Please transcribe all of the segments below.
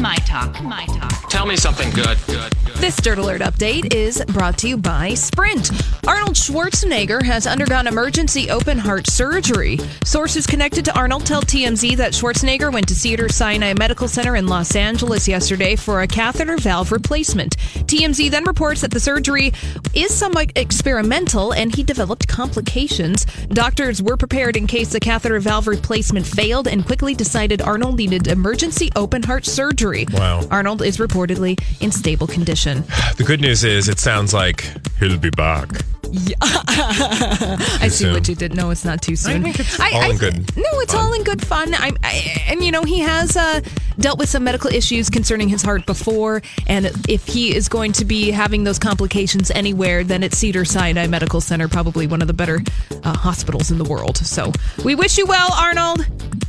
My Talk. My Talk. Tell me something good. Good. good. This Dirt Alert update is brought to you by Sprint. Arnold Schwarzenegger has undergone emergency open heart surgery. Sources connected to Arnold tell TMZ that Schwarzenegger went to Cedar Sinai Medical Center in Los Angeles yesterday for a catheter valve replacement. TMZ then reports that the surgery is somewhat experimental and he developed complications. Doctors were prepared in case the catheter valve replacement failed and quickly decided Arnold needed emergency open heart surgery. Wow. Arnold is reportedly in stable condition. The good news is it sounds like he'll be back. Yeah. I see soon. what you did. No, it's not too soon. think it's all in good No, it's all in good fun. I, I, and you know, he has uh, dealt with some medical issues concerning his heart before, and if he is going to be having those complications anywhere, then it's Cedar Sinai Medical Center, probably one of the better uh, hospitals in the world. So we wish you well, Arnold.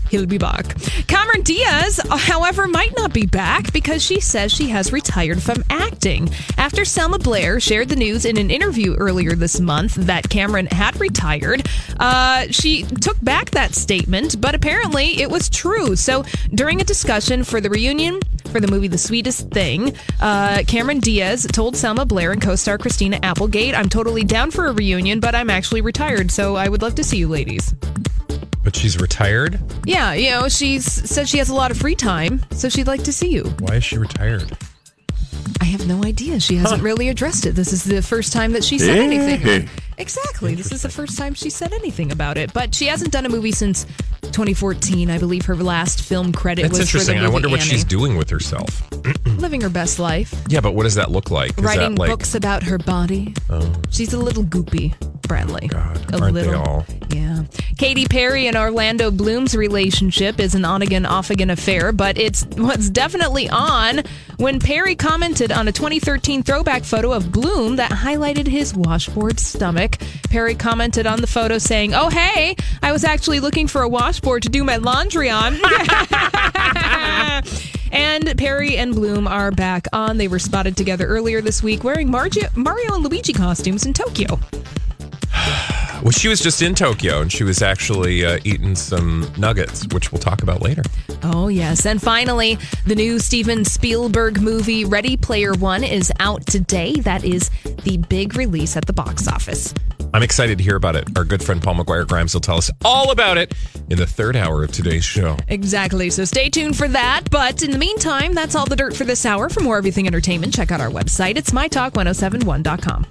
He'll be back. Cameron Diaz, however, might not be back because she says she has retired from acting. After Selma Blair shared the news in an interview earlier this month that Cameron had retired, uh, she took back that statement, but apparently it was true. So during a discussion for the reunion for the movie The Sweetest Thing, uh, Cameron Diaz told Selma Blair and co star Christina Applegate, I'm totally down for a reunion, but I'm actually retired, so I would love to see you ladies. But she's retired? Yeah, you know, she's said she has a lot of free time, so she'd like to see you. Why is she retired? I have no idea. She hasn't really addressed it. This is the first time that she said anything. Exactly. This is the first time she said anything about it. But she hasn't done a movie since 2014. I believe her last film credit That's was interesting. for the I wonder what Annie. she's doing with herself. Living her best life, Yeah, but what does that look like? Is writing that like books about her body. Oh, she's a little goopy, Bradley. Oh, God, a aren't little. they all? Yeah. Katy Perry and Orlando Bloom's relationship is an on again, off again affair, but it's what's definitely on when Perry commented on a 2013 throwback photo of Bloom that highlighted his washboard stomach. Perry commented on the photo saying, Oh, hey, I was actually looking for a washboard to do my laundry on. And Perry and Bloom are back on. They were spotted together earlier this week wearing Mario and Luigi costumes in Tokyo. Well, she was just in Tokyo and she was actually uh, eating some nuggets, which we'll talk about later. Oh, yes. And finally, the new Steven Spielberg movie Ready Player One is out today. That is the big release at the box office. I'm excited to hear about it. Our good friend Paul McGuire Grimes will tell us all about it in the third hour of today's show. Exactly. So stay tuned for that. But in the meantime, that's all the dirt for this hour. For more everything entertainment, check out our website. It's mytalk1071.com.